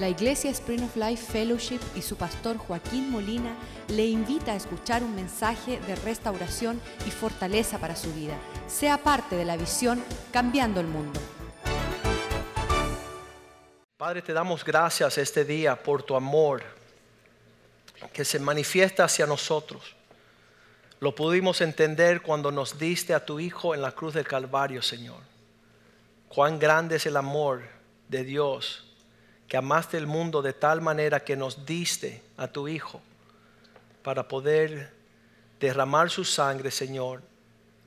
La Iglesia Spring of Life Fellowship y su pastor Joaquín Molina le invita a escuchar un mensaje de restauración y fortaleza para su vida. Sea parte de la visión Cambiando el Mundo. Padre, te damos gracias este día por tu amor que se manifiesta hacia nosotros. Lo pudimos entender cuando nos diste a tu Hijo en la cruz del Calvario, Señor. Cuán grande es el amor de Dios que amaste el mundo de tal manera que nos diste a tu Hijo para poder derramar su sangre, Señor,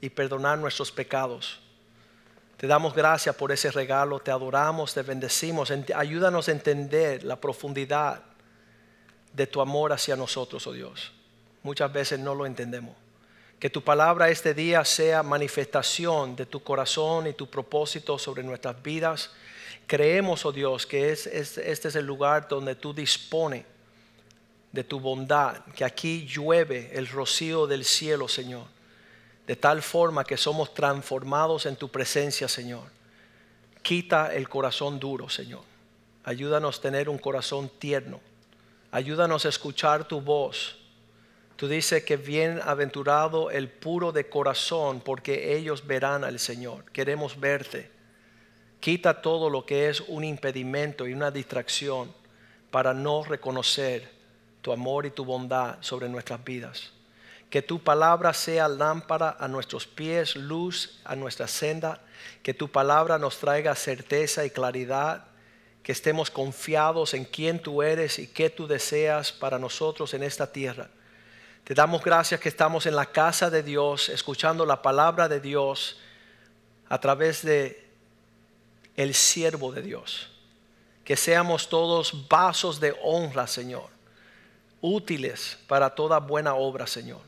y perdonar nuestros pecados. Te damos gracias por ese regalo, te adoramos, te bendecimos. Ayúdanos a entender la profundidad de tu amor hacia nosotros, oh Dios. Muchas veces no lo entendemos. Que tu palabra este día sea manifestación de tu corazón y tu propósito sobre nuestras vidas Creemos, oh Dios, que es, este es el lugar donde tú dispones de tu bondad, que aquí llueve el rocío del cielo, Señor, de tal forma que somos transformados en tu presencia, Señor. Quita el corazón duro, Señor. Ayúdanos a tener un corazón tierno. Ayúdanos a escuchar tu voz. Tú dices que bien aventurado el puro de corazón, porque ellos verán al Señor. Queremos verte. Quita todo lo que es un impedimento y una distracción para no reconocer tu amor y tu bondad sobre nuestras vidas. Que tu palabra sea lámpara a nuestros pies, luz a nuestra senda. Que tu palabra nos traiga certeza y claridad. Que estemos confiados en quién tú eres y qué tú deseas para nosotros en esta tierra. Te damos gracias que estamos en la casa de Dios, escuchando la palabra de Dios a través de el siervo de Dios. Que seamos todos vasos de honra, Señor, útiles para toda buena obra, Señor.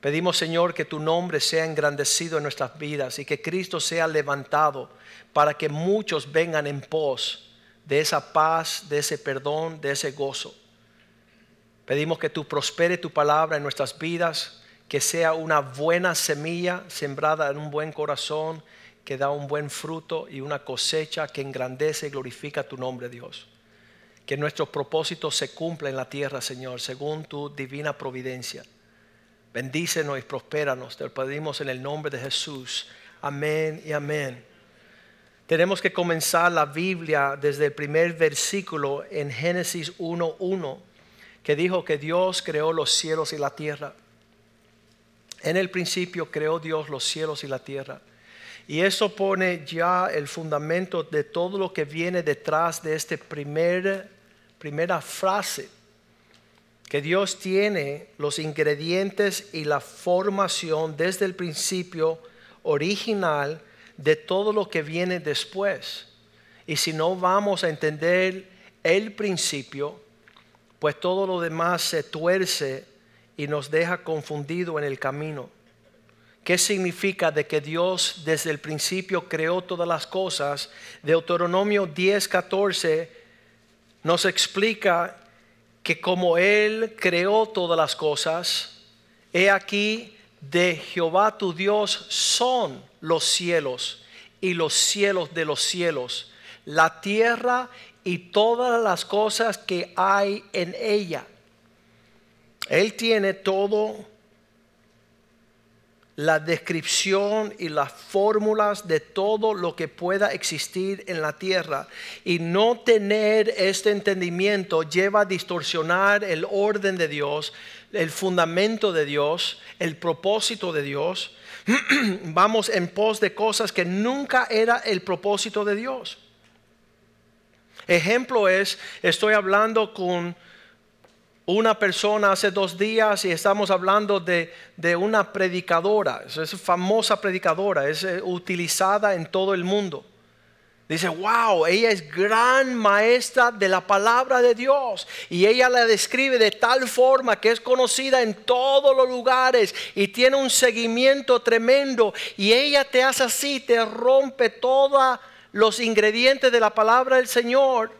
Pedimos, Señor, que tu nombre sea engrandecido en nuestras vidas y que Cristo sea levantado para que muchos vengan en pos de esa paz, de ese perdón, de ese gozo. Pedimos que tú prospere tu palabra en nuestras vidas, que sea una buena semilla sembrada en un buen corazón que da un buen fruto y una cosecha que engrandece y glorifica tu nombre, Dios. Que nuestros propósitos se cumplan en la tierra, Señor, según tu divina providencia. Bendícenos y prospéranos. Te lo pedimos en el nombre de Jesús. Amén y amén. Tenemos que comenzar la Biblia desde el primer versículo en Génesis 1.1, que dijo que Dios creó los cielos y la tierra. En el principio creó Dios los cielos y la tierra. Y eso pone ya el fundamento de todo lo que viene detrás de esta primer, primera frase. Que Dios tiene los ingredientes y la formación desde el principio original de todo lo que viene después. Y si no vamos a entender el principio, pues todo lo demás se tuerce y nos deja confundido en el camino. ¿Qué significa de que Dios desde el principio creó todas las cosas? Deuteronomio 10:14 nos explica que como Él creó todas las cosas, he aquí de Jehová tu Dios son los cielos y los cielos de los cielos, la tierra y todas las cosas que hay en ella. Él tiene todo la descripción y las fórmulas de todo lo que pueda existir en la tierra. Y no tener este entendimiento lleva a distorsionar el orden de Dios, el fundamento de Dios, el propósito de Dios. Vamos en pos de cosas que nunca era el propósito de Dios. Ejemplo es, estoy hablando con una persona hace dos días y estamos hablando de, una predicadora, es famosa predicadora, es eh, utilizada en todo el mundo. Dice, wow, ella es gran maestra de la palabra de Dios. Y ella la describe de tal forma que es conocida en todos los lugares y tiene un seguimiento tremendo. Y ella te hace así, te rompe todos los ingredientes de la palabra del Señor.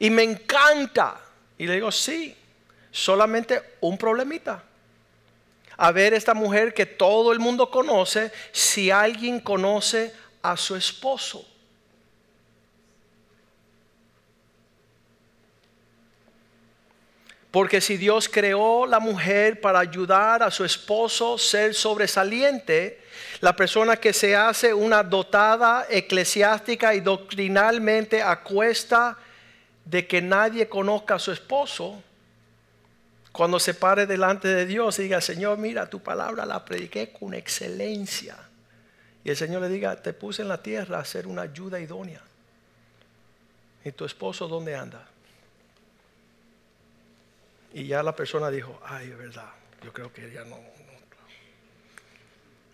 Y me encanta. Y le digo, sí, solamente un problemita. A ver esta mujer que todo el mundo conoce, si alguien conoce a su esposo. Porque si Dios creó la mujer para ayudar a su esposo ser sobresaliente, la persona que se hace una dotada eclesiástica y doctrinalmente acuesta de que nadie conozca a su esposo, cuando se pare delante de Dios y diga, Señor, mira, tu palabra la prediqué con excelencia. Y el Señor le diga, te puse en la tierra a ser una ayuda idónea. ¿Y tu esposo dónde anda? Y ya la persona dijo, ay, es verdad, yo creo que ella no,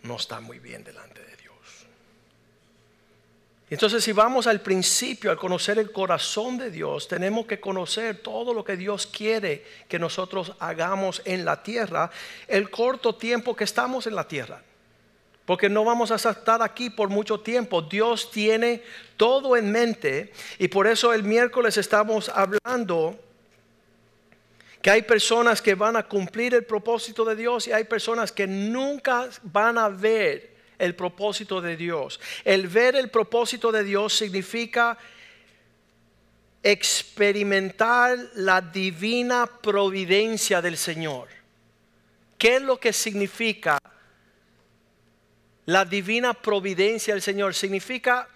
no, está muy bien delante de Dios. Entonces si vamos al principio, al conocer el corazón de Dios, tenemos que conocer todo lo que Dios quiere que nosotros hagamos en la tierra, el corto tiempo que estamos en la tierra. Porque no vamos a estar aquí por mucho tiempo. Dios tiene todo en mente y por eso el miércoles estamos hablando que hay personas que van a cumplir el propósito de Dios y hay personas que nunca van a ver el propósito de Dios. El ver el propósito de Dios significa experimentar la divina providencia del Señor. ¿Qué es lo que significa la divina providencia del Señor? Significa,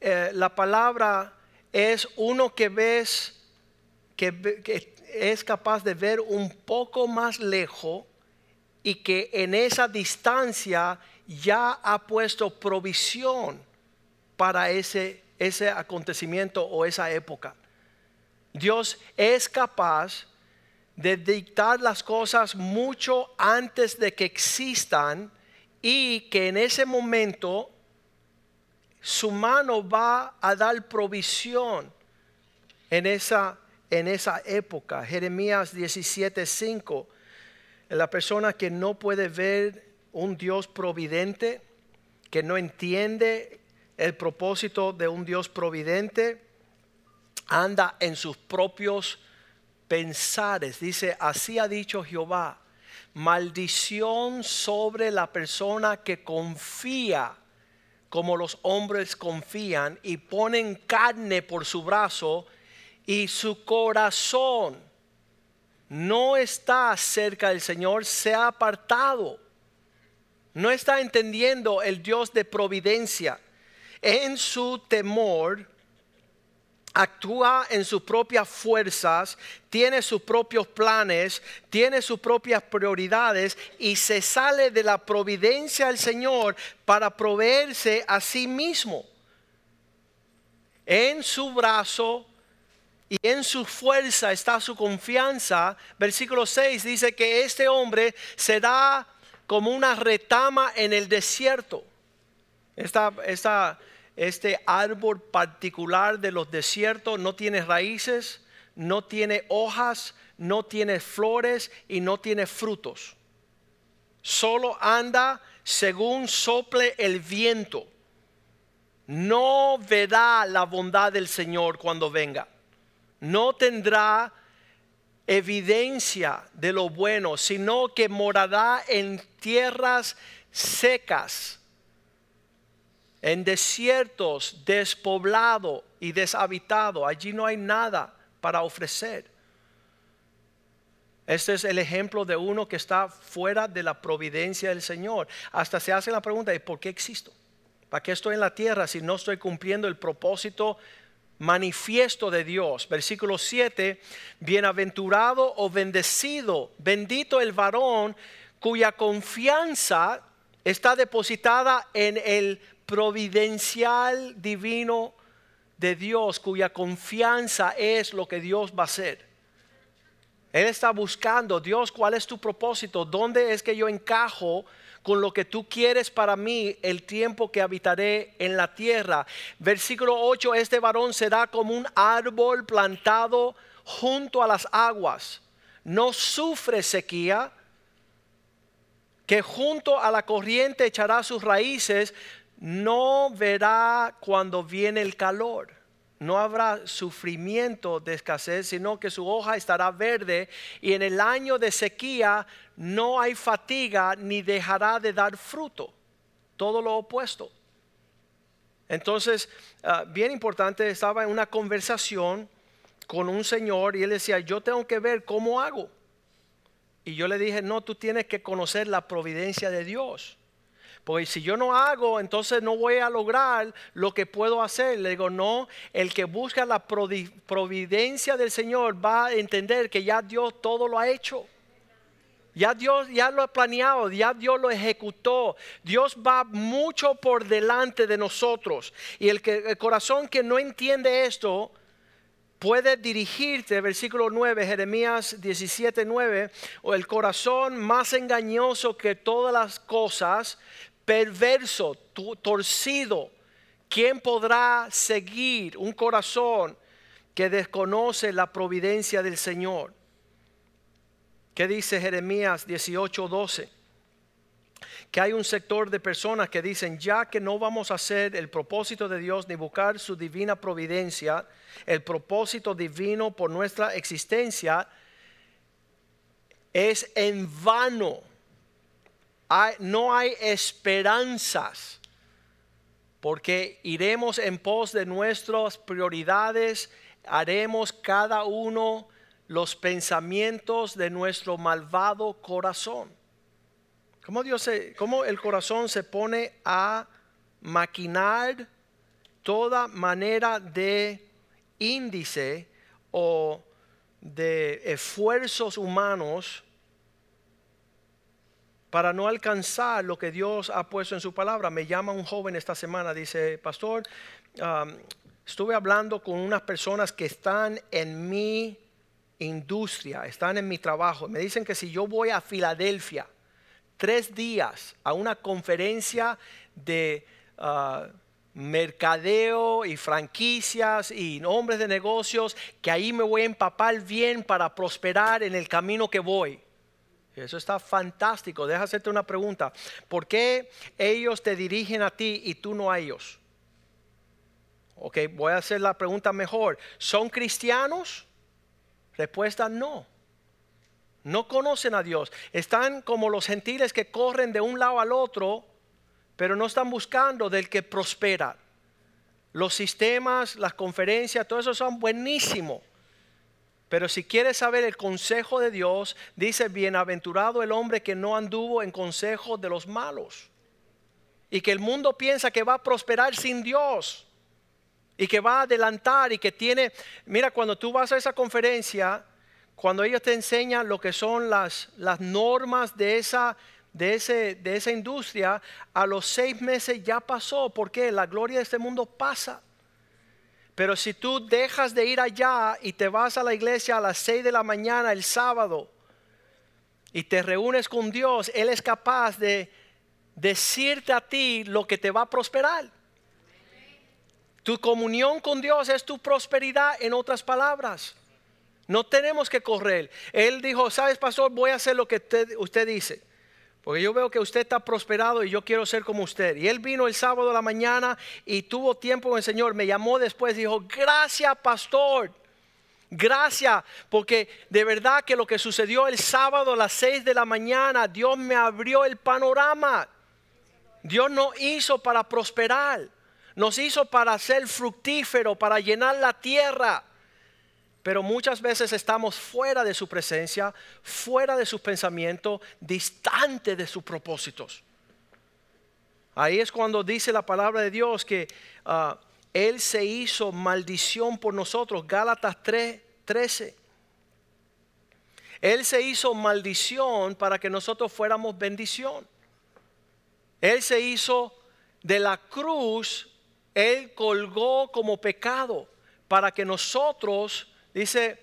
eh, la palabra es uno que ves, que, que es capaz de ver un poco más lejos y que en esa distancia ya ha puesto provisión para ese, ese acontecimiento o esa época. Dios es capaz de dictar las cosas mucho antes de que existan y que en ese momento su mano va a dar provisión en esa en esa época. Jeremías 17:5, la persona que no puede ver un Dios providente, que no entiende el propósito de un Dios providente, anda en sus propios pensares. Dice, así ha dicho Jehová, maldición sobre la persona que confía como los hombres confían y ponen carne por su brazo y su corazón no está cerca del Señor, se ha apartado. No está entendiendo el Dios de providencia. En su temor, actúa en sus propias fuerzas, tiene sus propios planes, tiene sus propias prioridades y se sale de la providencia del Señor para proveerse a sí mismo. En su brazo y en su fuerza está su confianza. Versículo 6 dice que este hombre será como una retama en el desierto. este árbol particular de los desiertos no tiene raíces, no tiene hojas, no tiene flores y no tiene frutos. Solo anda según sople el viento. No verá la bondad del Señor cuando venga no tendrá evidencia de lo bueno, sino que morará en tierras secas, en desiertos, despoblado y deshabitado. Allí no hay nada para ofrecer. Este es el ejemplo de uno que está fuera de la providencia del Señor. Hasta se hace la pregunta de por qué existo. ¿Para qué estoy en la tierra si no estoy cumpliendo el propósito manifiesto de Dios. Versículo 7, bienaventurado o bendecido, bendito el varón cuya confianza está depositada en el providencial divino de Dios, cuya confianza es lo que Dios va a hacer. Él está buscando, Dios, ¿cuál es tu propósito? ¿Dónde es que yo encajo? Con lo que tú quieres para mí el tiempo que habitaré en la tierra. Versículo 8, este varón será como un árbol plantado junto a las aguas. No sufre sequía, que junto a la corriente echará sus raíces, no verá cuando viene el calor. No habrá sufrimiento de escasez, sino que su hoja estará verde y en el año de sequía no hay fatiga ni dejará de dar fruto. Todo lo opuesto. Entonces, ah, bien importante, estaba en una conversación con un señor y él decía, yo tengo que ver cómo hago. Y yo le dije, no, tú tienes que conocer la providencia de Dios. Porque si yo no hago, entonces no voy a lograr lo que puedo hacer. Le digo, no, el que busca la providencia del Señor va a entender que ya Dios todo lo ha hecho. Ya Dios ya lo ha planeado, ya Dios lo ejecutó. Dios va mucho por delante de nosotros. Y el, que, el corazón que no entiende esto, puede dirigirte, versículo 9, Jeremías 17, 9, o el corazón más engañoso que todas las cosas, perverso, torcido. ¿Quién podrá seguir un corazón que desconoce la providencia del Señor? ¿Qué dice Jeremías 18, 12? Que hay un sector de personas que dicen, ya que no vamos a hacer el propósito de Dios ni buscar su divina providencia, el propósito divino por nuestra existencia, es en vano no hay esperanzas, porque iremos en pos de nuestras prioridades, haremos cada uno los pensamientos de nuestro malvado corazón. ¿Cómo, Dios se, cómo el corazón se pone a maquinar toda manera de índice o de esfuerzos humanos para no alcanzar lo que Dios ha puesto en su palabra. Me llama un joven esta semana, dice, pastor, estuve hablando con unas personas que están en mi industria, están en mi trabajo. Me dicen que si yo voy a Filadelfia tres días a una conferencia de ah, mercadeo y franquicias y nombres de negocios, que ahí me voy a empapar bien para prosperar en el camino que voy. Eso está fantástico. Deja hacerte una pregunta. ¿Por qué ellos te dirigen a ti y tú no a ellos? Ok, voy a hacer la pregunta mejor. ¿Son cristianos? Respuesta no. No conocen a Dios. Están como los gentiles que corren de un lado al otro, pero no están buscando del que prospera. Los sistemas, las conferencias, todo eso son buenísimos pero si quieres saber el consejo de Dios, dice, bienaventurado el hombre que no anduvo en consejo de los malos. Y que el mundo piensa que va a prosperar sin Dios. Y que va a adelantar y que tiene, mira, cuando tú vas a esa conferencia, cuando ellos te enseñan lo que son las, las normas de esa, de, ese, de esa industria, a los seis meses ya pasó. porque La gloria de este mundo pasa. Pero si tú dejas de ir allá y te vas a la iglesia a las 6 de la mañana el sábado y te reúnes con Dios, Él es capaz de decirte a ti lo que te va a prosperar. Tu comunión con Dios es tu prosperidad, en otras palabras. No tenemos que correr. Él dijo, sabes, pastor, voy a hacer lo que usted dice. Porque yo veo que usted está prosperado y yo quiero ser como usted. Y él vino el sábado a la mañana y tuvo tiempo con el Señor. Me llamó después y dijo, gracias pastor. Gracias, porque de verdad que lo que sucedió el sábado a las 6 de la mañana, Dios me abrió el panorama. Dios no hizo para prosperar, nos hizo para ser fructífero, para llenar la tierra pero muchas veces estamos fuera de su presencia, fuera de sus pensamientos, distante de sus propósitos. Ahí es cuando dice la palabra de Dios que ah, Él se hizo maldición por nosotros, Gálatas 3, 13. Él se hizo maldición para que nosotros fuéramos bendición. Él se hizo de la cruz, Él colgó como pecado para que nosotros Dice,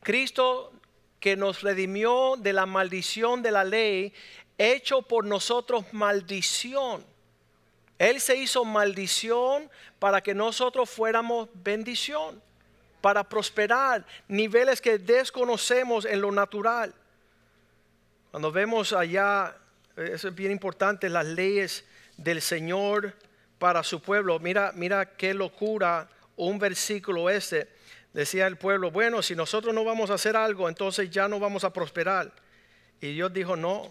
Cristo que nos redimió de la maldición de la ley, hecho por nosotros maldición. Él se hizo maldición para que nosotros fuéramos bendición, para prosperar niveles que desconocemos en lo natural. Cuando vemos allá, eso es bien importante, las leyes del Señor para su pueblo. Mira, mira qué locura un versículo este decía el pueblo, bueno, si nosotros no vamos a hacer algo, entonces ya no vamos a prosperar. Y Dios dijo, no,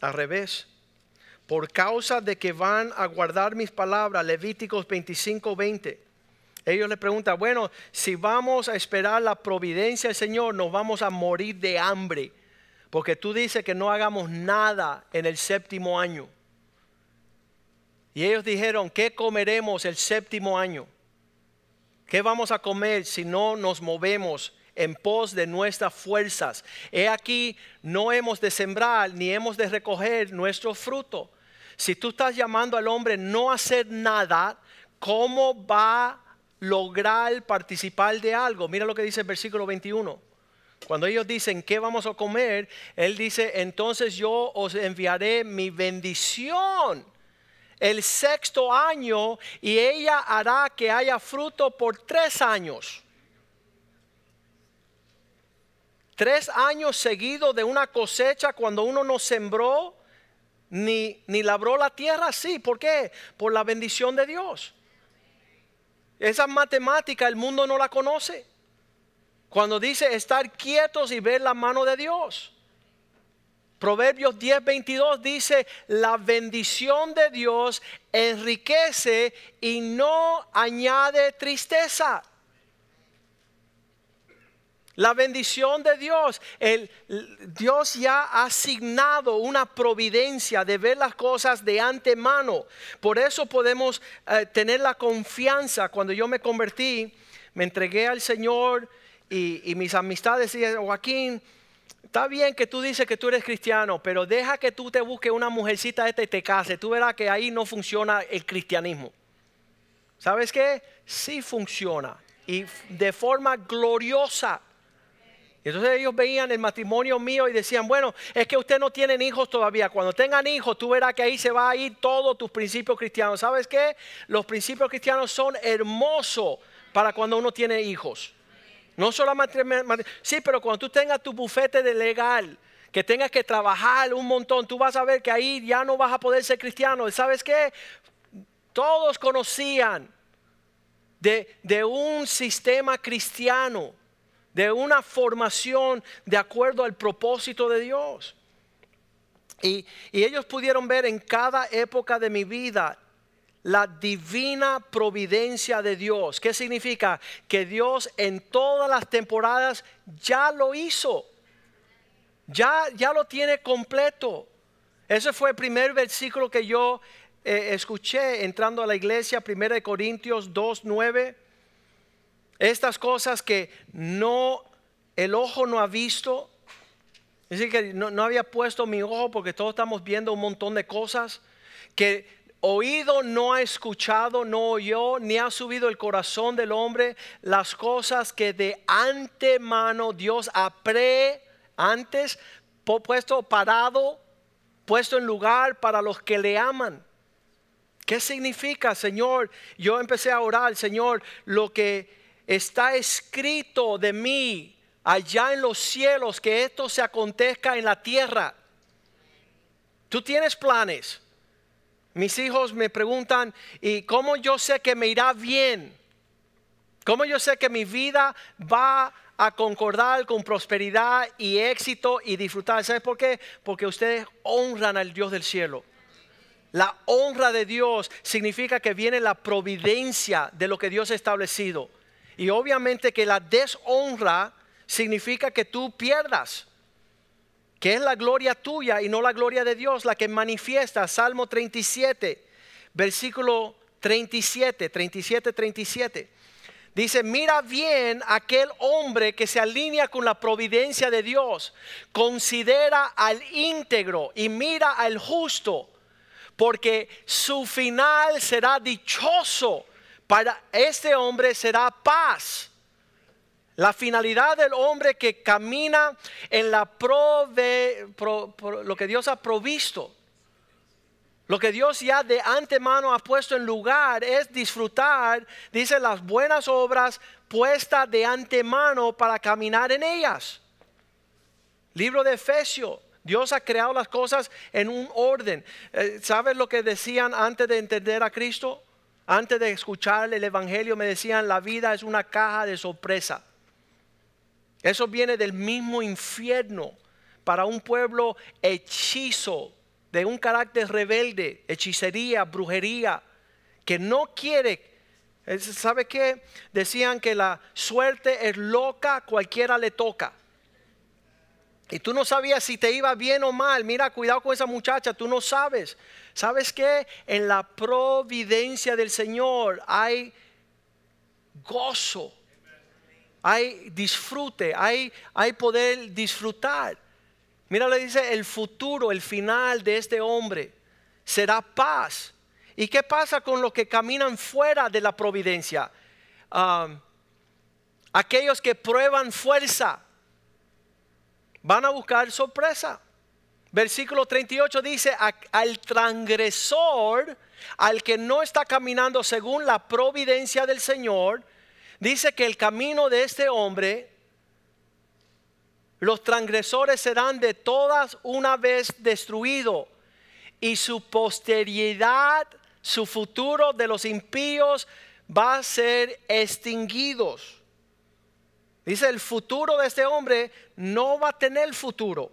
al revés. Por causa de que van a guardar mis palabras, Levíticos 25, 20. Ellos le preguntan, bueno, si vamos a esperar la providencia del Señor, nos vamos a morir de hambre. Porque tú dices que no hagamos nada en el séptimo año. Y ellos dijeron, ¿qué comeremos el séptimo año? ¿Qué vamos a comer si no nos movemos en pos de nuestras fuerzas? He aquí, no hemos de sembrar ni hemos de recoger nuestro fruto. Si tú estás llamando al hombre no hacer nada, ¿cómo va a lograr participar de algo? Mira lo que dice el versículo 21. Cuando ellos dicen, ¿qué vamos a comer? Él dice, entonces yo os enviaré mi bendición el sexto año y ella hará que haya fruto por tres años. Tres años seguidos de una cosecha cuando uno no sembró ni, ni labró la tierra, sí. ¿Por qué? Por la bendición de Dios. Esa matemática el mundo no la conoce. Cuando dice estar quietos y ver la mano de Dios. Proverbios 10, 22 dice, la bendición de Dios enriquece y no añade tristeza. La bendición de Dios, el, Dios ya ha asignado una providencia de ver las cosas de antemano. Por eso podemos eh, tener la confianza. Cuando yo me convertí, me entregué al Señor y, y mis amistades decían, Joaquín, está bien que tú dices que tú eres cristiano, pero deja que tú te busques una mujercita esta y te cases. Tú verás que ahí no funciona el cristianismo. ¿Sabes qué? Sí funciona. Y de forma gloriosa. Entonces ellos veían el matrimonio mío y decían, bueno, es que usted no tienen hijos todavía. Cuando tengan hijos, tú verás que ahí se va a ir todos tus principios cristianos. ¿Sabes qué? Los principios cristianos son hermosos para cuando uno tiene hijos. No solamente, sí, pero cuando tú tengas tu bufete de legal, que tengas que trabajar un montón, tú vas a ver que ahí ya no vas a poder ser cristiano. ¿Sabes qué? Todos conocían de, de un sistema cristiano, de una formación de acuerdo al propósito de Dios. Y, y, ellos pudieron ver en cada época de mi vida la divina providencia de Dios. ¿Qué significa? Que Dios en todas las temporadas ya lo hizo. Ya, ya lo tiene completo. Ese fue el primer versículo que yo eh, escuché entrando a la iglesia, 1 Corintios 2, 9. Estas cosas que no, el ojo no ha visto. Es decir, que no, no había puesto mi ojo porque todos estamos viendo un montón de cosas que oído no ha escuchado, no oyó, ni ha subido el corazón del hombre las cosas que de antemano Dios ha pre, antes puesto parado, puesto en lugar para los que le aman. ¿Qué significa, Señor? Yo empecé a orar, Señor, lo que está escrito de mí allá en los cielos, que esto se acontezca en la tierra. Tú tienes planes. Mis hijos me preguntan, ¿y cómo yo sé que me irá bien? ¿Cómo yo sé que mi vida va a concordar con prosperidad y éxito y disfrutar? ¿Sabes por qué? Porque ustedes honran al Dios del cielo. La honra de Dios significa que viene la providencia de lo que Dios ha establecido. Y obviamente que la deshonra significa que tú pierdas que es la gloria tuya y no la gloria de Dios, la que manifiesta. Salmo 37, versículo 37, 37, 37. Dice, mira bien aquel hombre que se alinea con la providencia de Dios, considera al íntegro y mira al justo, porque su final será dichoso. Para este hombre será paz la finalidad del hombre que camina en la prove, lo que Dios ha provisto, lo que Dios ya de antemano ha puesto en lugar es disfrutar, dice, las buenas obras puestas de antemano para caminar en ellas. Libro de Efesios. Dios ha creado las cosas en un orden. Eh, ¿Sabes lo que decían antes de entender a Cristo? Antes de escuchar el Evangelio me decían, la vida es una caja de sorpresa. Eso viene del mismo infierno para un pueblo hechizo, de un carácter rebelde, hechicería, brujería, que no quiere ¿Sabe qué? Decían que la suerte es loca, cualquiera le toca. Y tú no sabías si te iba bien o mal. Mira, cuidado con esa muchacha, tú no sabes. ¿Sabes qué? En la providencia del Señor hay gozo, hay disfrute, hay, hay poder disfrutar. Mira, le dice, el futuro, el final de este hombre será paz. ¿Y qué pasa con los que caminan fuera de la providencia? Aquellos que prueban fuerza van a buscar sorpresa. Versículo 38 dice, "A- al transgresor, al que no está caminando según la providencia del Señor, dice que el camino de este hombre, los transgresores serán de todas una vez destruido y su posteridad, su futuro de los impíos va a ser extinguidos. Dice, el futuro de este hombre no va a tener futuro.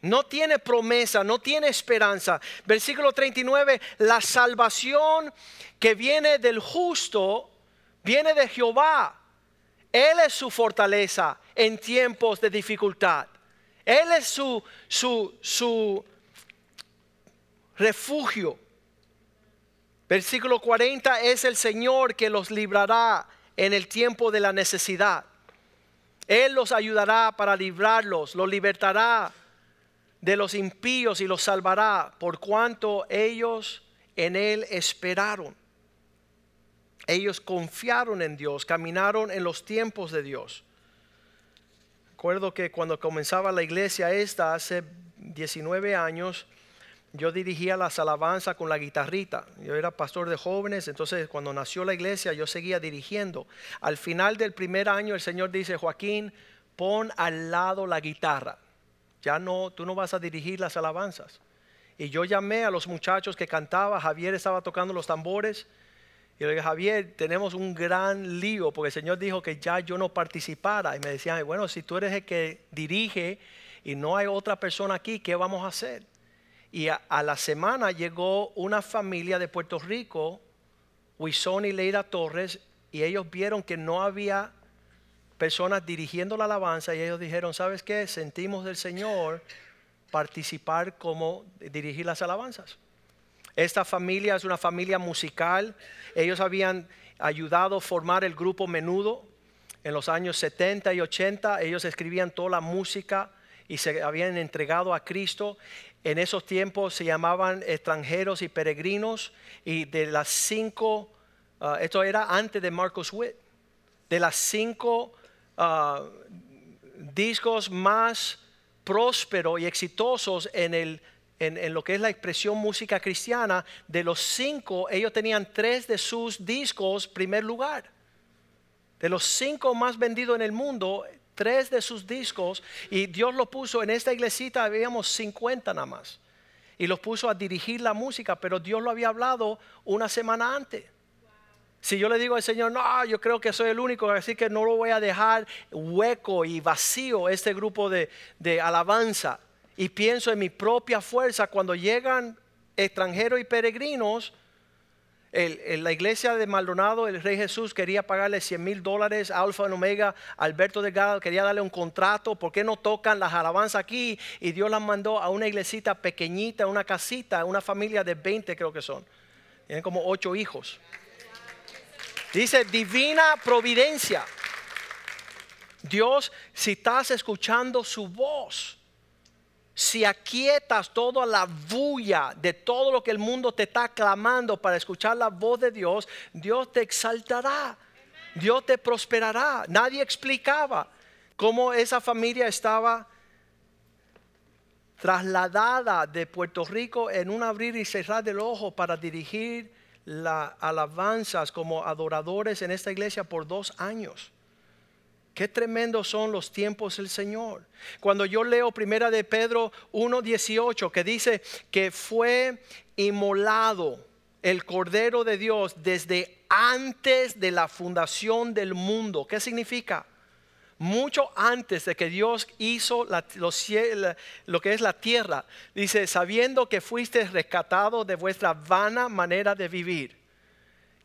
No tiene promesa, no tiene esperanza. Versículo 39, la salvación que viene del justo viene de Jehová. Él es su fortaleza en tiempos de dificultad. Él es su, su, su refugio. Versículo 40 es el Señor que los librará en el tiempo de la necesidad. Él los ayudará para librarlos, los libertará de los impíos y los salvará por cuanto ellos en Él esperaron. Ellos confiaron en Dios, caminaron en los tiempos de Dios. Recuerdo que cuando comenzaba la iglesia esta hace 19 años, yo dirigía las alabanzas con la guitarrita. Yo era pastor de jóvenes, entonces cuando nació la iglesia yo seguía dirigiendo. Al final del primer año el Señor dice, Joaquín, pon al lado la guitarra. Ya no, tú no vas a dirigir las alabanzas. Y yo llamé a los muchachos que cantaba, Javier estaba tocando los tambores. Y le dije, Javier, tenemos un gran lío porque el Señor dijo que ya yo no participara. Y me decían, bueno, si tú eres el que dirige y no hay otra persona aquí, ¿qué vamos a hacer? Y a, la semana llegó una familia de Puerto Rico, Wison y Leira Torres, y ellos vieron que no había personas dirigiendo la alabanza y ellos dijeron, ¿sabes qué? Sentimos del Señor participar como dirigir las alabanzas. Esta familia es una familia musical. Ellos habían ayudado a formar el grupo Menudo en los años 70 y 80. Ellos escribían toda la música y se habían entregado a Cristo. En esos tiempos se llamaban extranjeros y peregrinos. Y de las cinco, uh, esto era antes de Marcos Witt, de las cinco uh, discos más prósperos y exitosos en el en, lo que es la expresión música cristiana, de los cinco, ellos tenían tres de sus discos primer lugar. De los cinco más vendidos en el mundo, tres de sus discos, y Dios lo puso en esta iglesita, habíamos 50 nada más. Y los puso a dirigir la música, pero Dios lo había hablado una semana antes. Si yo le digo al Señor, no, yo creo que soy el único, así que no lo voy a dejar hueco y vacío este grupo de, de alabanza y pienso en mi propia fuerza cuando llegan extranjeros y peregrinos. El, la iglesia de Maldonado, el Rey Jesús quería pagarle 100 mil dólares a Alfa y Omega. Alberto Delgado quería darle un contrato. ¿Por qué no tocan las alabanzas aquí? Y Dios las mandó a una iglesita pequeñita, una casita, una familia de 20 creo que son. Tienen como ocho hijos. Dice divina providencia. Dios, si estás escuchando su voz, si aquietas toda la bulla de todo lo que el mundo te está clamando para escuchar la voz de Dios, Dios te exaltará, Dios te prosperará. Nadie explicaba cómo esa familia estaba trasladada de Puerto Rico en un abrir y cerrar del ojo para dirigir las alabanzas como adoradores en esta iglesia por dos años. Qué tremendos son los tiempos del Señor. Cuando yo leo primera de Pedro 1:18 que dice que fue inmolado el Cordero de Dios desde antes de la fundación del mundo. ¿Qué significa? Mucho antes de que Dios hizo lo que es la tierra. Dice, sabiendo que fuiste rescatado de vuestra vana manera de vivir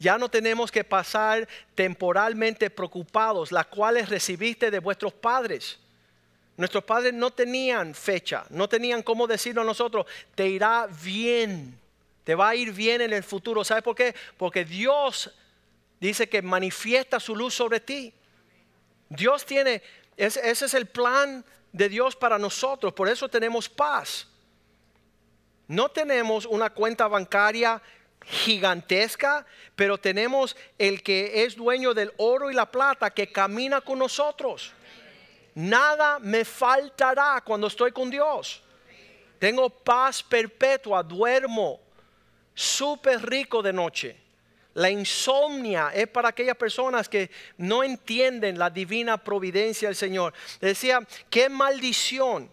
Ya no tenemos que pasar temporalmente preocupados, las cuales recibiste de vuestros padres. Nuestros padres no tenían fecha, no tenían cómo decirlo a nosotros, te irá bien, te va a ir bien en el futuro. ¿Sabes por qué? Porque Dios dice que manifiesta su luz sobre ti. Dios tiene, ese, ese es el plan de Dios para nosotros, por eso tenemos paz. No tenemos una cuenta bancaria gigantesca, pero tenemos el que es dueño del oro y la plata que camina con nosotros. Nada me faltará cuando estoy con Dios. Tengo paz perpetua, duermo súper rico de noche. La insomnia es para aquellas personas que no entienden la divina providencia del Señor. Decía, qué maldición.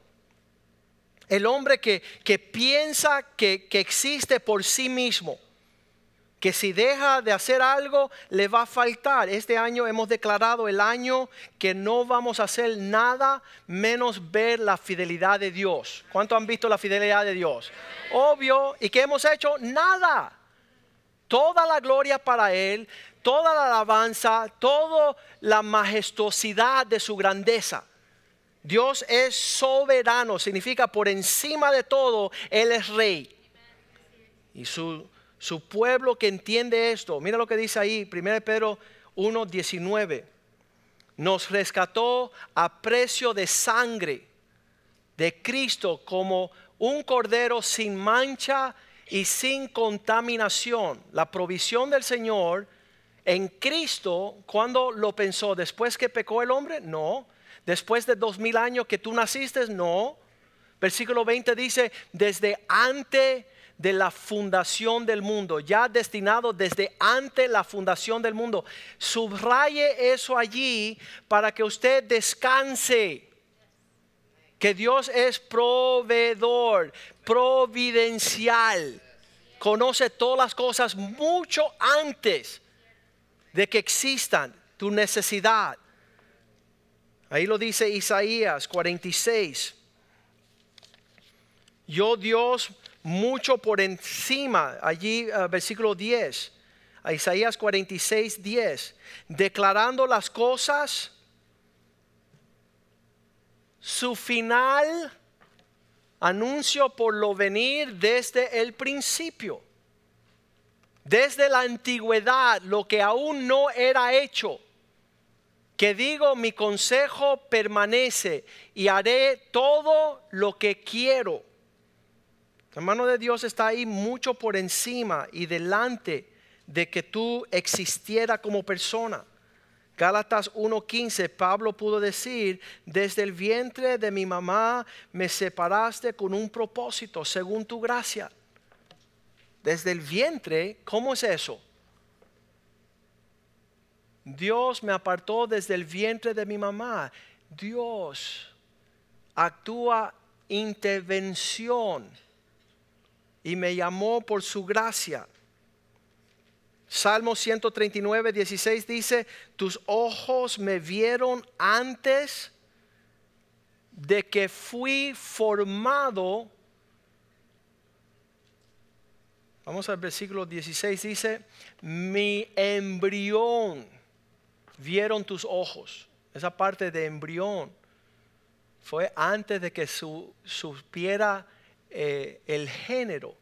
El hombre que, que piensa que, que existe por sí mismo que si deja de hacer algo le va a faltar. Este año hemos declarado el año que no vamos a hacer nada menos ver la fidelidad de Dios. ¿Cuántos han visto la fidelidad de Dios? Obvio. ¿Y qué hemos hecho? Nada. Toda la gloria para Él, toda la alabanza, toda la majestuosidad de su grandeza. Dios es soberano, significa por encima de todo, Él es rey. Y su su pueblo que entiende esto, mira lo que dice ahí, 1 Pedro 1:19. Nos rescató a precio de sangre de Cristo como un cordero sin mancha y sin contaminación. La provisión del Señor en Cristo, cuando lo pensó? ¿Después que pecó el hombre? No. ¿Después de dos mil años que tú naciste? No. Versículo 20 dice, desde antes de la fundación del mundo, ya destinado desde antes la fundación del mundo. Subraye eso allí para que usted descanse. Que Dios es proveedor, providencial. Conoce todas las cosas mucho antes de que existan tu necesidad. Ahí lo dice Isaías 46. Yo Dios mucho por encima, allí uh, versículo 10, a Isaías 46, 10, declarando las cosas, su final anuncio por lo venir desde el principio, desde la antigüedad, lo que aún no era hecho. Que digo, mi consejo permanece y haré todo lo que quiero la mano de Dios está ahí mucho por encima y delante de que tú existiera como persona. Gálatas 1:15, Pablo pudo decir, desde el vientre de mi mamá me separaste con un propósito, según tu gracia. Desde el vientre, ¿cómo es eso? Dios me apartó desde el vientre de mi mamá. Dios actúa intervención y me llamó por su gracia. Salmo 139, 16 dice, tus ojos me vieron antes de que fui formado. Vamos al versículo 16, dice, mi embrión vieron tus ojos. Esa parte de embrión fue antes de que su, supiera eh, el género.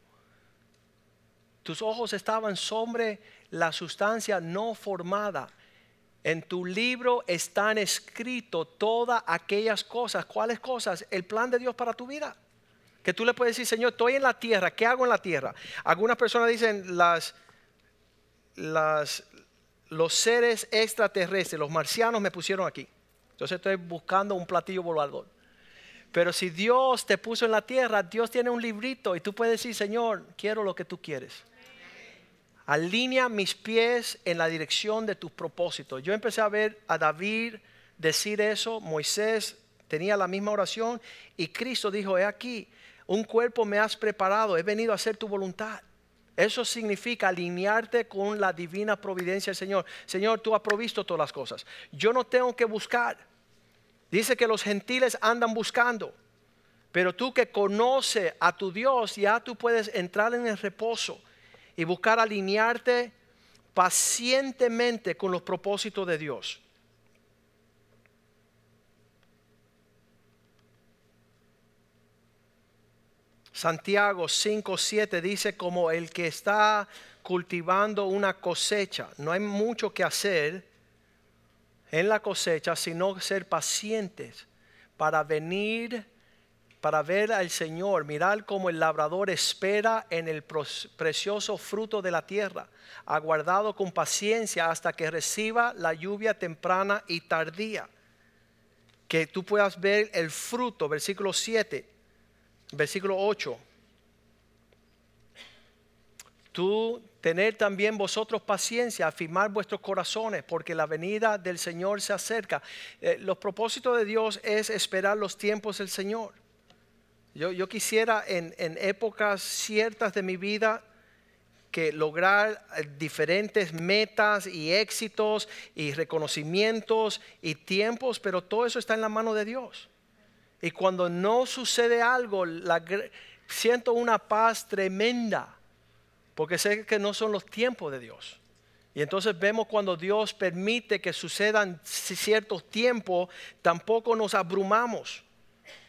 Tus ojos estaban sobre la sustancia no formada. En tu libro están escritos todas aquellas cosas. ¿Cuáles cosas? El plan de Dios para tu vida. Que tú le puedes decir, Señor, estoy en la tierra. ¿Qué hago en la tierra? Algunas personas dicen, las, los seres extraterrestres, los marcianos me pusieron aquí. Entonces estoy buscando un platillo volador. Pero si Dios te puso en la tierra, Dios tiene un librito y tú puedes decir, Señor, quiero lo que tú quieres. Alinea mis pies en la dirección de tus propósitos. Yo empecé a ver a David decir eso, Moisés tenía la misma oración y Cristo dijo, he aquí, un cuerpo me has preparado, he venido a hacer tu voluntad. Eso significa alinearte con la divina providencia del Señor. Señor, tú has provisto todas las cosas. Yo no tengo que buscar. Dice que los gentiles andan buscando. Pero tú que conoces a tu Dios, ya tú puedes entrar en el reposo y buscar alinearte pacientemente con los propósitos de Dios. Santiago 5:7 dice como el que está cultivando una cosecha. No hay mucho que hacer en la cosecha, sino ser pacientes para venir, para ver al Señor, mirar como el labrador espera en el precioso fruto de la tierra, aguardado con paciencia hasta que reciba la lluvia temprana y tardía. Que tú puedas ver el fruto, versículo 7 versículo 8. Tú tener también vosotros paciencia, afirmar vuestros corazones, porque la venida del Señor se acerca. Eh, los propósitos de Dios es esperar los tiempos del Señor. Yo, yo quisiera en, en épocas ciertas de mi vida que lograr eh, diferentes metas y éxitos y reconocimientos y tiempos, pero todo eso está en la mano de Dios. Y cuando no sucede algo, siento una paz tremenda, porque sé que no son los tiempos de Dios. Y entonces vemos cuando Dios permite que sucedan ciertos tiempos, tampoco nos abrumamos,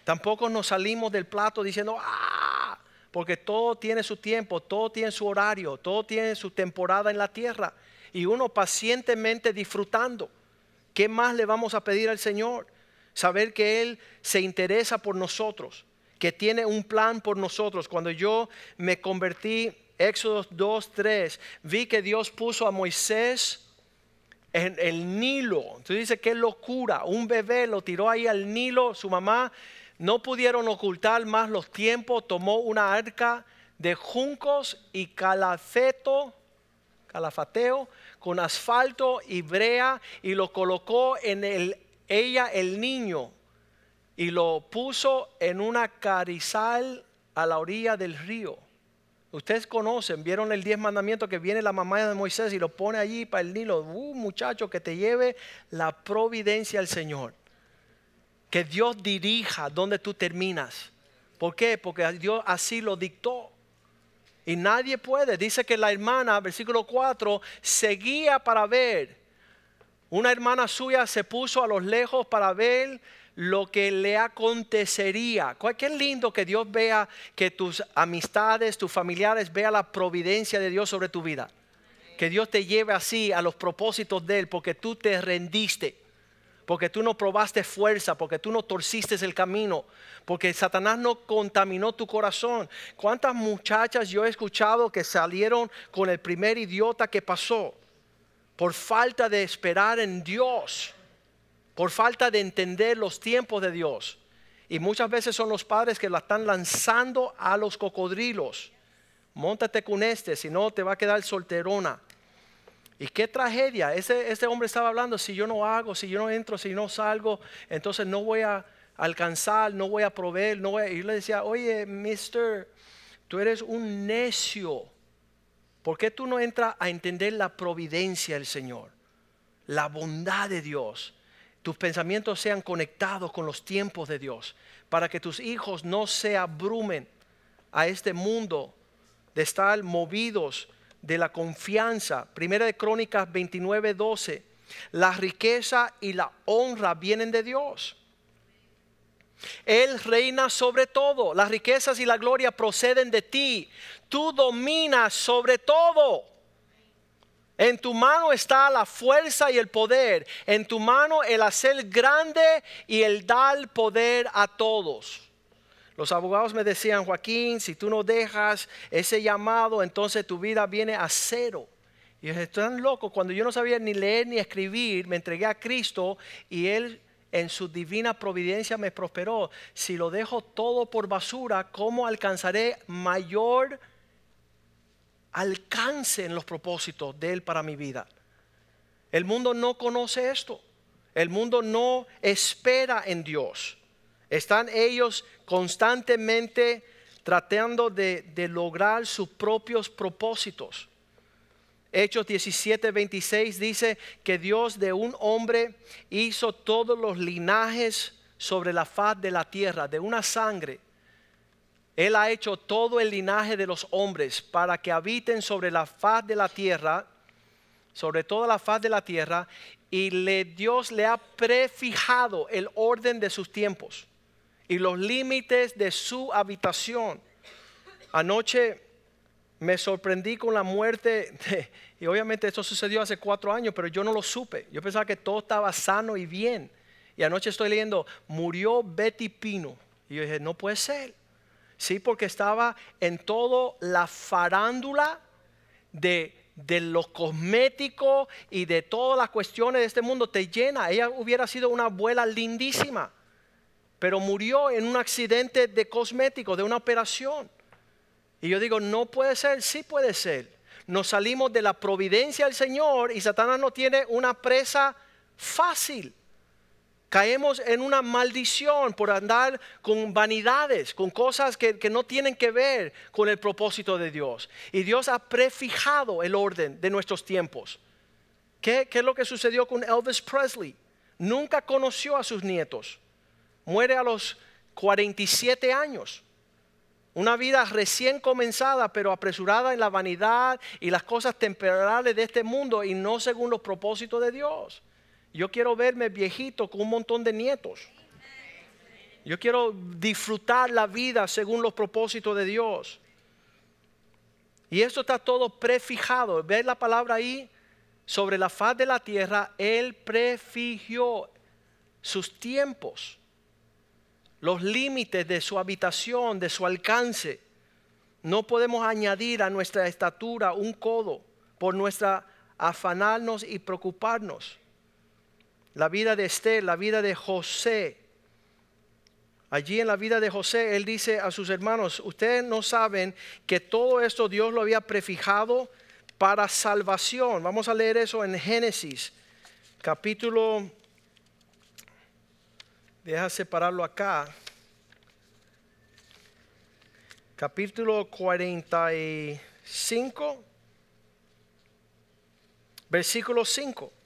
tampoco nos salimos del plato diciendo, ah, porque todo tiene su tiempo, todo tiene su horario, todo tiene su temporada en la tierra. Y uno pacientemente disfrutando. ¿Qué más le vamos a pedir al Señor? saber que Él se interesa por nosotros, que tiene un plan por nosotros. Cuando yo me convertí, Éxodo 2, 3, vi que Dios puso a Moisés en el Nilo. Entonces dice, qué locura, un bebé lo tiró ahí al Nilo, su mamá no pudieron ocultar más los tiempos, tomó una arca de juncos y calafeto, calafateo, con asfalto y brea y lo colocó en el ella el niño y lo puso en una carizal a la orilla del río. Ustedes conocen, vieron el diez mandamientos que viene la mamá de Moisés y lo pone allí para el Nilo. Uh, muchacho, que te lleve la providencia al Señor. Que Dios dirija donde tú terminas. ¿Por qué? Porque Dios así lo dictó. Y nadie puede. Dice que la hermana, versículo 4, seguía para ver una hermana suya se puso a los lejos para ver lo que le acontecería. Qué lindo que Dios vea que tus amistades, tus familiares vean la providencia de Dios sobre tu vida. Que Dios te lleve así a los propósitos de Él porque tú te rendiste. Porque tú no probaste fuerza, porque tú no torciste el camino, porque Satanás no contaminó tu corazón. ¿Cuántas muchachas yo he escuchado que salieron con el primer idiota que pasó? por falta de esperar en Dios, por falta de entender los tiempos de Dios. Y muchas veces son los padres que la están lanzando a los cocodrilos. Móntate con este, si no te va a quedar solterona. Y qué tragedia. Ese, hombre estaba hablando, si yo no hago, si yo no entro, si no salgo, entonces no voy a alcanzar, no voy a proveer. No voy a... Y yo le decía, oye, mister, tú eres un necio. ¿Por qué tú no entras a entender la providencia del Señor? La bondad de Dios. Tus pensamientos sean conectados con los tiempos de Dios. Para que tus hijos no se abrumen a este mundo de estar movidos de la confianza. Primera de Crónicas 29, 12. La riqueza y la honra vienen de Dios. Él reina sobre todo. Las riquezas y la gloria proceden de ti tú dominas sobre todo. En tu mano está la fuerza y el poder. En tu mano el hacer grande y el dar poder a todos. Los abogados me decían, Joaquín, si tú no dejas ese llamado, entonces tu vida viene a cero. Y yo dije, loco, cuando yo no sabía ni leer ni escribir, me entregué a Cristo y Él en su divina providencia me prosperó. Si lo dejo todo por basura, ¿cómo alcanzaré mayor alcance en los propósitos de Él para mi vida. El mundo no conoce esto. El mundo no espera en Dios. Están ellos constantemente tratando de, lograr sus propios propósitos. Hechos 17, 26 dice que Dios de un hombre hizo todos los linajes sobre la faz de la tierra, de una sangre él ha hecho todo el linaje de los hombres para que habiten sobre la faz de la tierra sobre toda la faz de la tierra y le, Dios le ha prefijado el orden de sus tiempos y los límites de su habitación. Anoche me sorprendí con la muerte, y obviamente esto sucedió hace cuatro años, pero yo no lo supe. Yo pensaba que todo estaba sano y bien. Y anoche estoy leyendo, murió Betty Pino. Y yo dije, no puede ser. Sí, porque estaba en toda la farándula de, de los cosméticos y de todas las cuestiones de este mundo. Te llena. Ella hubiera sido una abuela lindísima, pero murió en un accidente de cosméticos, de una operación. Y yo digo, no puede ser, sí puede ser. Nos salimos de la providencia del Señor y Satanás no tiene una presa fácil. Caemos en una maldición por andar con vanidades, con cosas que, no tienen que ver con el propósito de Dios. Y Dios ha prefijado el orden de nuestros tiempos. ¿Qué, ¿Qué, es lo que sucedió con Elvis Presley? Nunca conoció a sus nietos. Muere a los 47 años. Una vida recién comenzada, pero apresurada en la vanidad y las cosas temporales de este mundo y no según los propósitos de Dios. Yo quiero verme viejito con un montón de nietos. Yo quiero disfrutar la vida según los propósitos de Dios. Y esto está todo prefijado. ¿Ves la palabra ahí? Sobre la faz de la tierra, Él prefigió sus tiempos, los límites de su habitación, de su alcance. No podemos añadir a nuestra estatura un codo por nuestra afanarnos y preocuparnos la vida de Esther, la vida de José. Allí en la vida de José, él dice a sus hermanos, ustedes no saben que todo esto Dios lo había prefijado para salvación. Vamos a leer eso en Génesis, capítulo, deja separarlo acá, capítulo 45, versículo 5.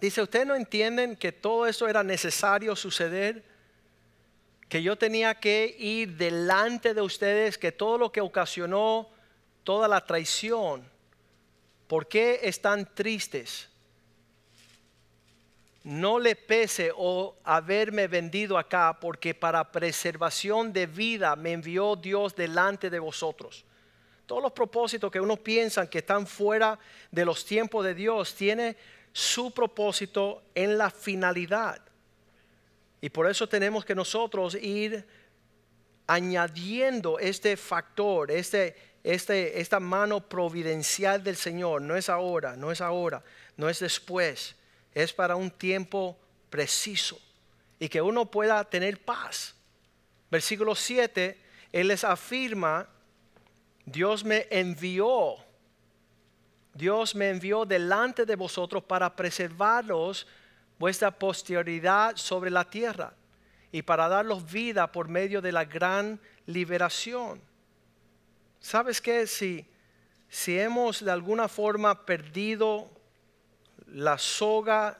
Dice, ¿ustedes no entienden que todo eso era necesario suceder? Que yo tenía que ir delante de ustedes, que todo lo que ocasionó toda la traición, ¿por qué están tristes? No le pese o haberme vendido acá, porque para preservación de vida me envió Dios delante de vosotros. Todos los propósitos que uno piensa que están fuera de los tiempos de Dios, tiene su propósito en la finalidad. Y por eso tenemos que nosotros ir añadiendo este factor, este, este, esta mano providencial del Señor. No es ahora, no es ahora, no es después. Es para un tiempo preciso y que uno pueda tener paz. Versículo 7, Él les afirma, Dios me envió Dios me envió delante de vosotros para preservaros vuestra posterioridad sobre la tierra y para darlos vida por medio de la gran liberación. ¿Sabes qué? Si, si hemos de alguna forma perdido la soga,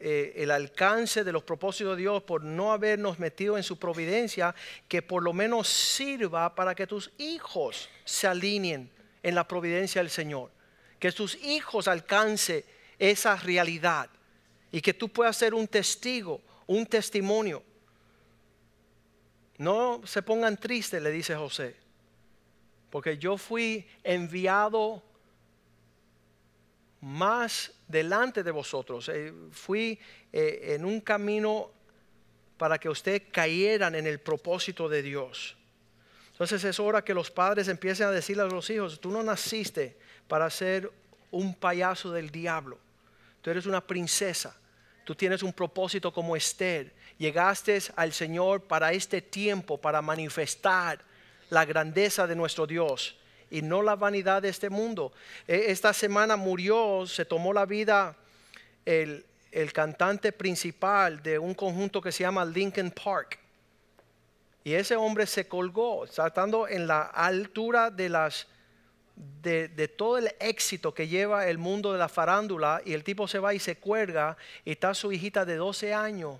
eh, el alcance de los propósitos de Dios por no habernos metido en su providencia, que por lo menos sirva para que tus hijos se alineen en la providencia del Señor que tus hijos alcance esa realidad y que tú puedas ser un testigo, un testimonio. No se pongan tristes, le dice José, porque yo fui enviado más delante de vosotros. Eh, fui eh, en un camino para que ustedes cayeran en el propósito de Dios. Entonces es hora que los padres empiecen a decirle a los hijos, tú no naciste para ser un payaso del diablo. Tú eres una princesa. Tú tienes un propósito como Esther. Llegaste al Señor para este tiempo, para manifestar la grandeza de nuestro Dios y no la vanidad de este mundo. E, esta semana murió, se tomó la vida el, el cantante principal de un conjunto que se llama Lincoln Park. Y ese hombre se colgó, saltando en la altura de las de, todo el éxito que lleva el mundo de la farándula y el tipo se va y se cuelga y está su hijita de 12 años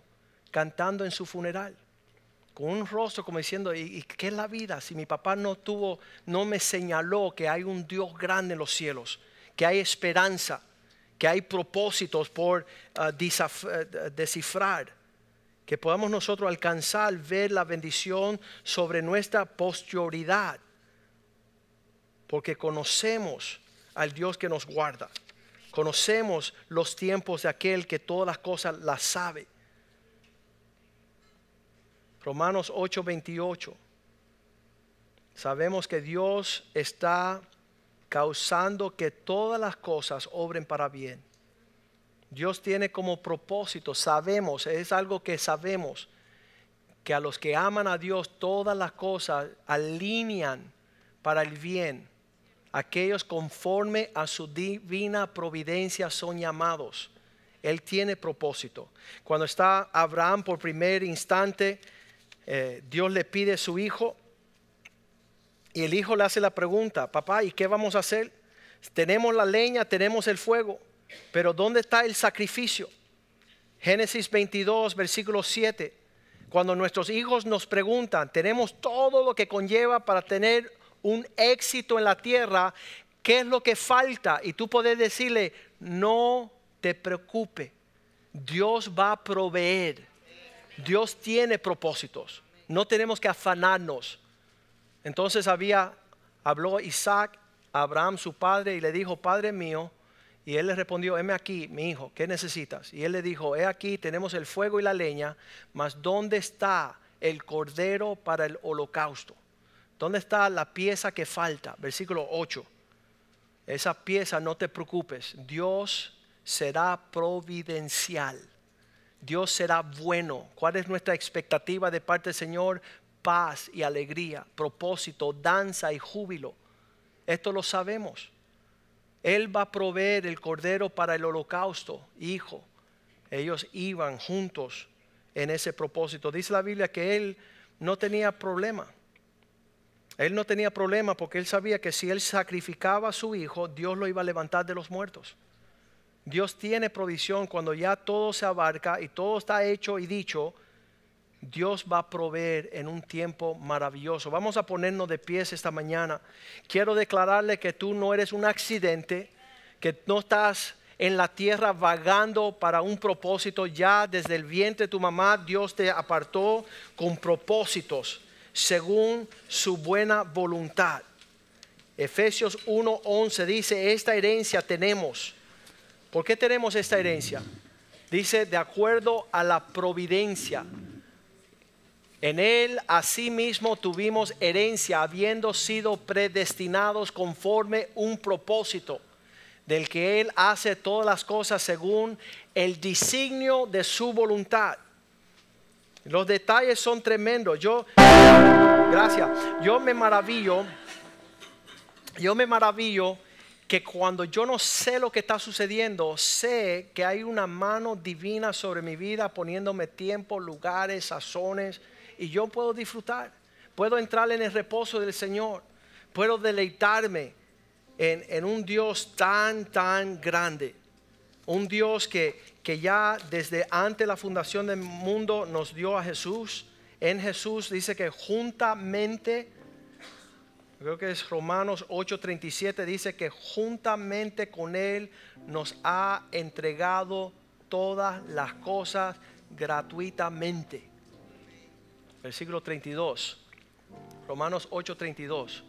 cantando en su funeral con un rostro como diciendo ¿y, qué es la vida si mi papá no tuvo no me señaló que hay un Dios grande en los cielos que hay esperanza, que hay propósitos por disaf- uh, descifrar, que podamos nosotros alcanzar, ver la bendición sobre nuestra posterioridad, porque conocemos al Dios que nos guarda, conocemos los tiempos de aquel que todas las cosas las sabe. Romanos 8:28. Sabemos que Dios está causando que todas las cosas obren para bien. Dios tiene como propósito, sabemos, es algo que sabemos, que a los que aman a Dios todas las cosas alinean para el bien. Aquellos conforme a su divina providencia son llamados. Él tiene propósito. Cuando está Abraham por primer instante, eh, Dios le pide a su hijo y el hijo le hace la pregunta, papá, ¿y qué vamos a hacer? Tenemos la leña, tenemos el fuego, pero ¿dónde está el sacrificio? Génesis 22, versículo 7. Cuando nuestros hijos nos preguntan, tenemos todo lo que conlleva para tener un éxito en la tierra, ¿qué es lo que falta? Y tú puedes decirle, no te preocupes, Dios va a proveer, Dios tiene propósitos, no tenemos que afanarnos. Entonces había, habló Isaac a Abraham, su padre, y le dijo, Padre mío, y él le respondió, heme aquí, mi hijo, ¿qué necesitas? Y él le dijo, he aquí, tenemos el fuego y la leña, mas ¿dónde está el cordero para el holocausto? ¿Dónde está la pieza que falta? Versículo 8. Esa pieza no te preocupes, Dios será providencial. Dios será bueno. ¿Cuál es nuestra expectativa de parte del Señor? Paz y alegría, propósito, danza y júbilo. Esto lo sabemos. Él va a proveer el cordero para el holocausto, hijo. Ellos iban juntos en ese propósito. Dice la Biblia que él no tenía problema. Él no tenía problema porque él sabía que si él sacrificaba a su hijo, Dios lo iba a levantar de los muertos. Dios tiene provisión cuando ya todo se abarca y todo está hecho y dicho. Dios va a proveer en un tiempo maravilloso. Vamos a ponernos de pies esta mañana. Quiero declararle que tú no eres un accidente, que no estás en la tierra vagando para un propósito. Ya desde el vientre de tu mamá Dios te apartó con propósitos según su buena voluntad. Efesios 1:11 dice, esta herencia tenemos. ¿Por qué tenemos esta herencia? Dice, de acuerdo a la providencia. En él asimismo tuvimos herencia, habiendo sido predestinados conforme un propósito, del que él hace todas las cosas según el designio de su voluntad. Los detalles son tremendos. Yo, gracias. Yo me maravillo. Yo me maravillo que cuando yo no sé lo que está sucediendo, sé que hay una mano divina sobre mi vida poniéndome tiempo, lugares, sazones, y yo puedo disfrutar. Puedo entrar en el reposo del Señor. Puedo deleitarme en, en un Dios tan, tan grande. Un Dios que, que ya desde antes la fundación del mundo nos dio a Jesús. En Jesús dice que juntamente, creo que es Romanos 8:37, dice que juntamente con Él nos ha entregado todas las cosas gratuitamente. Versículo 32, Romanos 8:32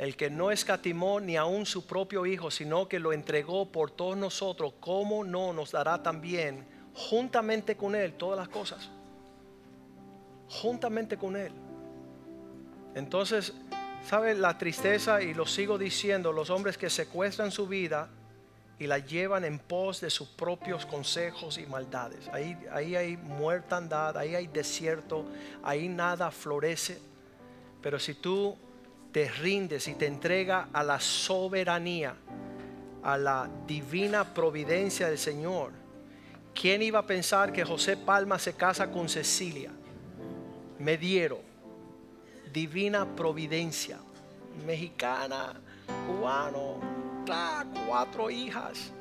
el que no escatimó ni aun su propio Hijo, sino que lo entregó por todos nosotros, ¿cómo no nos dará también juntamente con Él todas las cosas? Juntamente con Él. Entonces, ¿sabe la tristeza? Y lo sigo diciendo, los hombres que secuestran su vida y la llevan en pos de sus propios consejos y maldades. Ahí, ahí hay muertandad, ahí hay desierto, ahí nada florece. Pero si tú te rindes y te entrega a la soberanía, a la divina providencia del Señor. ¿Quién iba a pensar que José Palma se casa con Cecilia? Mediero, divina providencia, mexicana, cubano, cuatro hijas.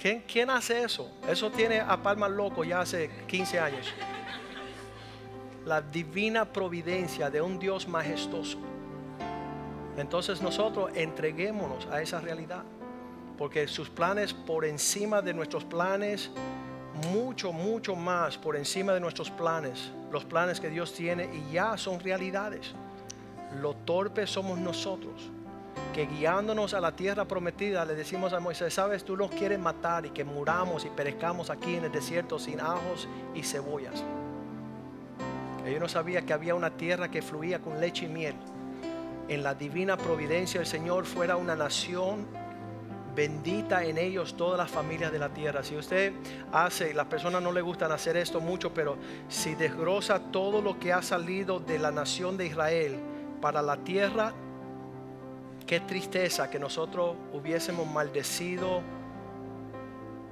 ¿Quién, ¿Quién hace eso? Eso tiene a Palma loco ya hace 15 años la divina providencia de un Dios majestuoso. Entonces nosotros entreguémonos a esa realidad. Porque sus planes por encima de nuestros planes, mucho, mucho más por encima de nuestros planes, los planes que Dios tiene y ya son realidades. Lo torpes somos nosotros, que guiándonos a la tierra prometida le decimos a Moisés, sabes, tú nos quieres matar y que muramos y perezcamos aquí en el desierto sin ajos y cebollas. Ellos no sabían que había una tierra que fluía con leche y miel. En la divina providencia del Señor fuera una nación bendita en ellos todas las familias de la tierra. Si usted hace, las personas no le gustan hacer esto mucho, pero si desgrosa todo lo que ha salido de la nación de Israel para la tierra, qué tristeza que nosotros hubiésemos maldecido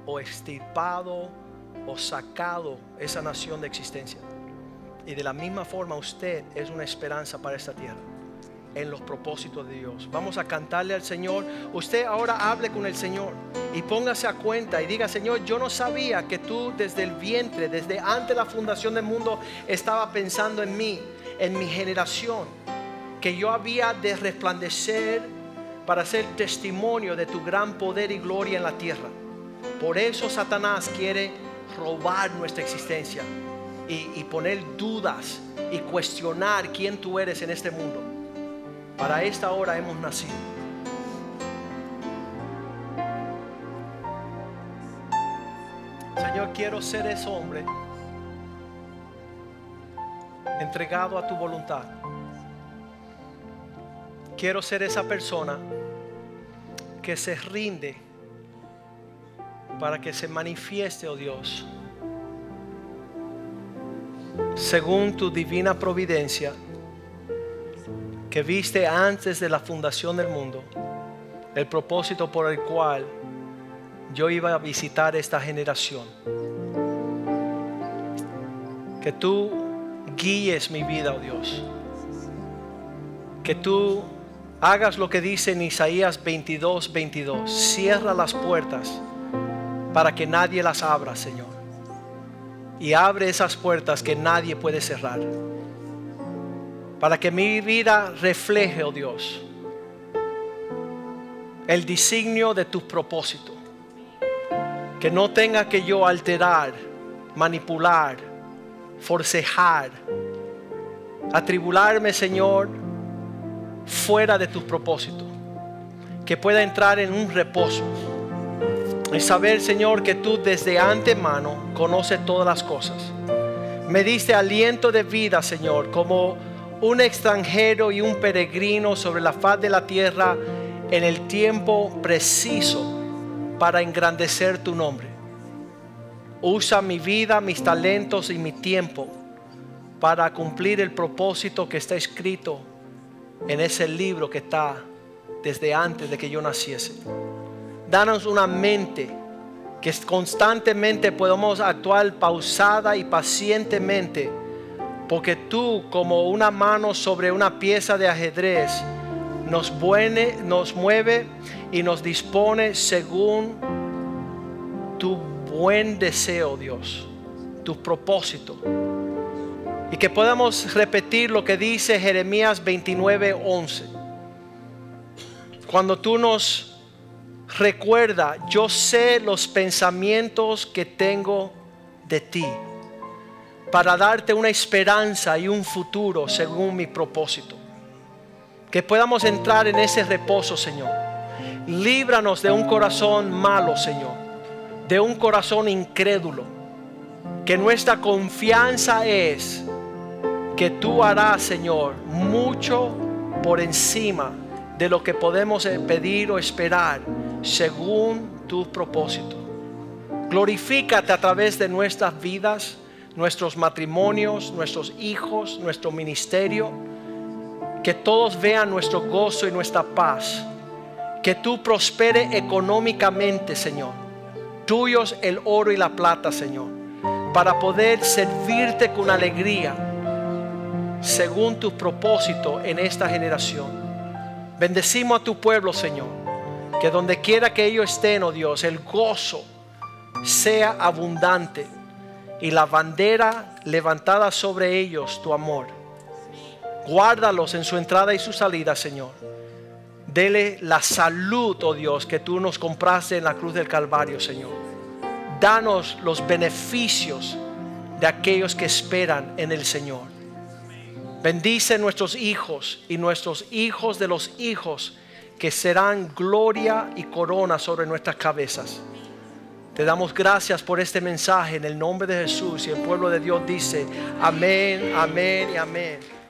o extirpado o sacado esa nación de existencia. Y de la misma forma usted es una esperanza para esta tierra en los propósitos de Dios. Vamos a cantarle al Señor. Usted ahora hable con el Señor y póngase a cuenta y diga, Señor, yo no sabía que tú desde el vientre, desde antes de la fundación del mundo, estaba pensando en mí, en mi generación, que yo había de resplandecer para ser testimonio de tu gran poder y gloria en la tierra. Por eso Satanás quiere robar nuestra existencia y, poner dudas y cuestionar quién tú eres en este mundo. Para esta hora hemos nacido. Señor, quiero ser ese hombre entregado a tu voluntad. Quiero ser esa persona que se rinde para que se manifieste, oh Dios, según tu divina providencia, que viste antes de la fundación del mundo, el propósito por el cual yo iba a visitar esta generación. Que tú guíes mi vida, oh Dios. Que tú hagas lo que dice en Isaías 22, 22. Cierra las puertas para que nadie las abra, Señor y abre esas puertas que nadie puede cerrar. Para que mi vida refleje, oh Dios, el designio de tu propósito. Que no tenga que yo alterar, manipular, forcejar, atribularme, Señor, fuera de tu propósito. Que pueda entrar en un reposo y saber, Señor, que tú desde antemano conoces todas las cosas. Me diste aliento de vida, Señor, como un extranjero y un peregrino sobre la faz de la tierra en el tiempo preciso para engrandecer tu nombre. Usa mi vida, mis talentos y mi tiempo para cumplir el propósito que está escrito en ese libro que está desde antes de que yo naciese danos una mente que constantemente podamos actuar pausada y pacientemente, porque tú como una mano sobre una pieza de ajedrez nos, nos mueve y nos dispone según tu buen deseo, Dios, tu propósito. Y que podamos repetir lo que dice Jeremías 29, 11. Cuando tú nos recuerda, yo sé los pensamientos que tengo de ti para darte una esperanza y un futuro según mi propósito. Que podamos entrar en ese reposo, Señor. Líbranos de un corazón malo, Señor. De un corazón incrédulo. Que nuestra confianza es que tú harás, Señor, mucho por encima de lo que podemos pedir o esperar según tu propósito. Glorifícate a través de nuestras vidas, nuestros matrimonios, nuestros hijos, nuestro ministerio. Que todos vean nuestro gozo y nuestra paz. Que tú prospere económicamente, Señor. Tuyos el oro y la plata, Señor. Para poder servirte con alegría según tu propósito en esta generación. Bendecimos a tu pueblo, Señor que donde quiera que ellos estén, oh Dios, el gozo sea abundante y la bandera levantada sobre ellos, tu amor. Guárdalos en su entrada y su salida, Señor. Dele la salud, oh Dios, que tú nos compraste en la cruz del Calvario, Señor. Danos los beneficios de aquellos que esperan en el Señor. Bendice nuestros hijos y nuestros hijos de los hijos que serán gloria y corona sobre nuestras cabezas. Te damos gracias por este mensaje en el nombre de Jesús y el pueblo de Dios dice, amén, amén y amén.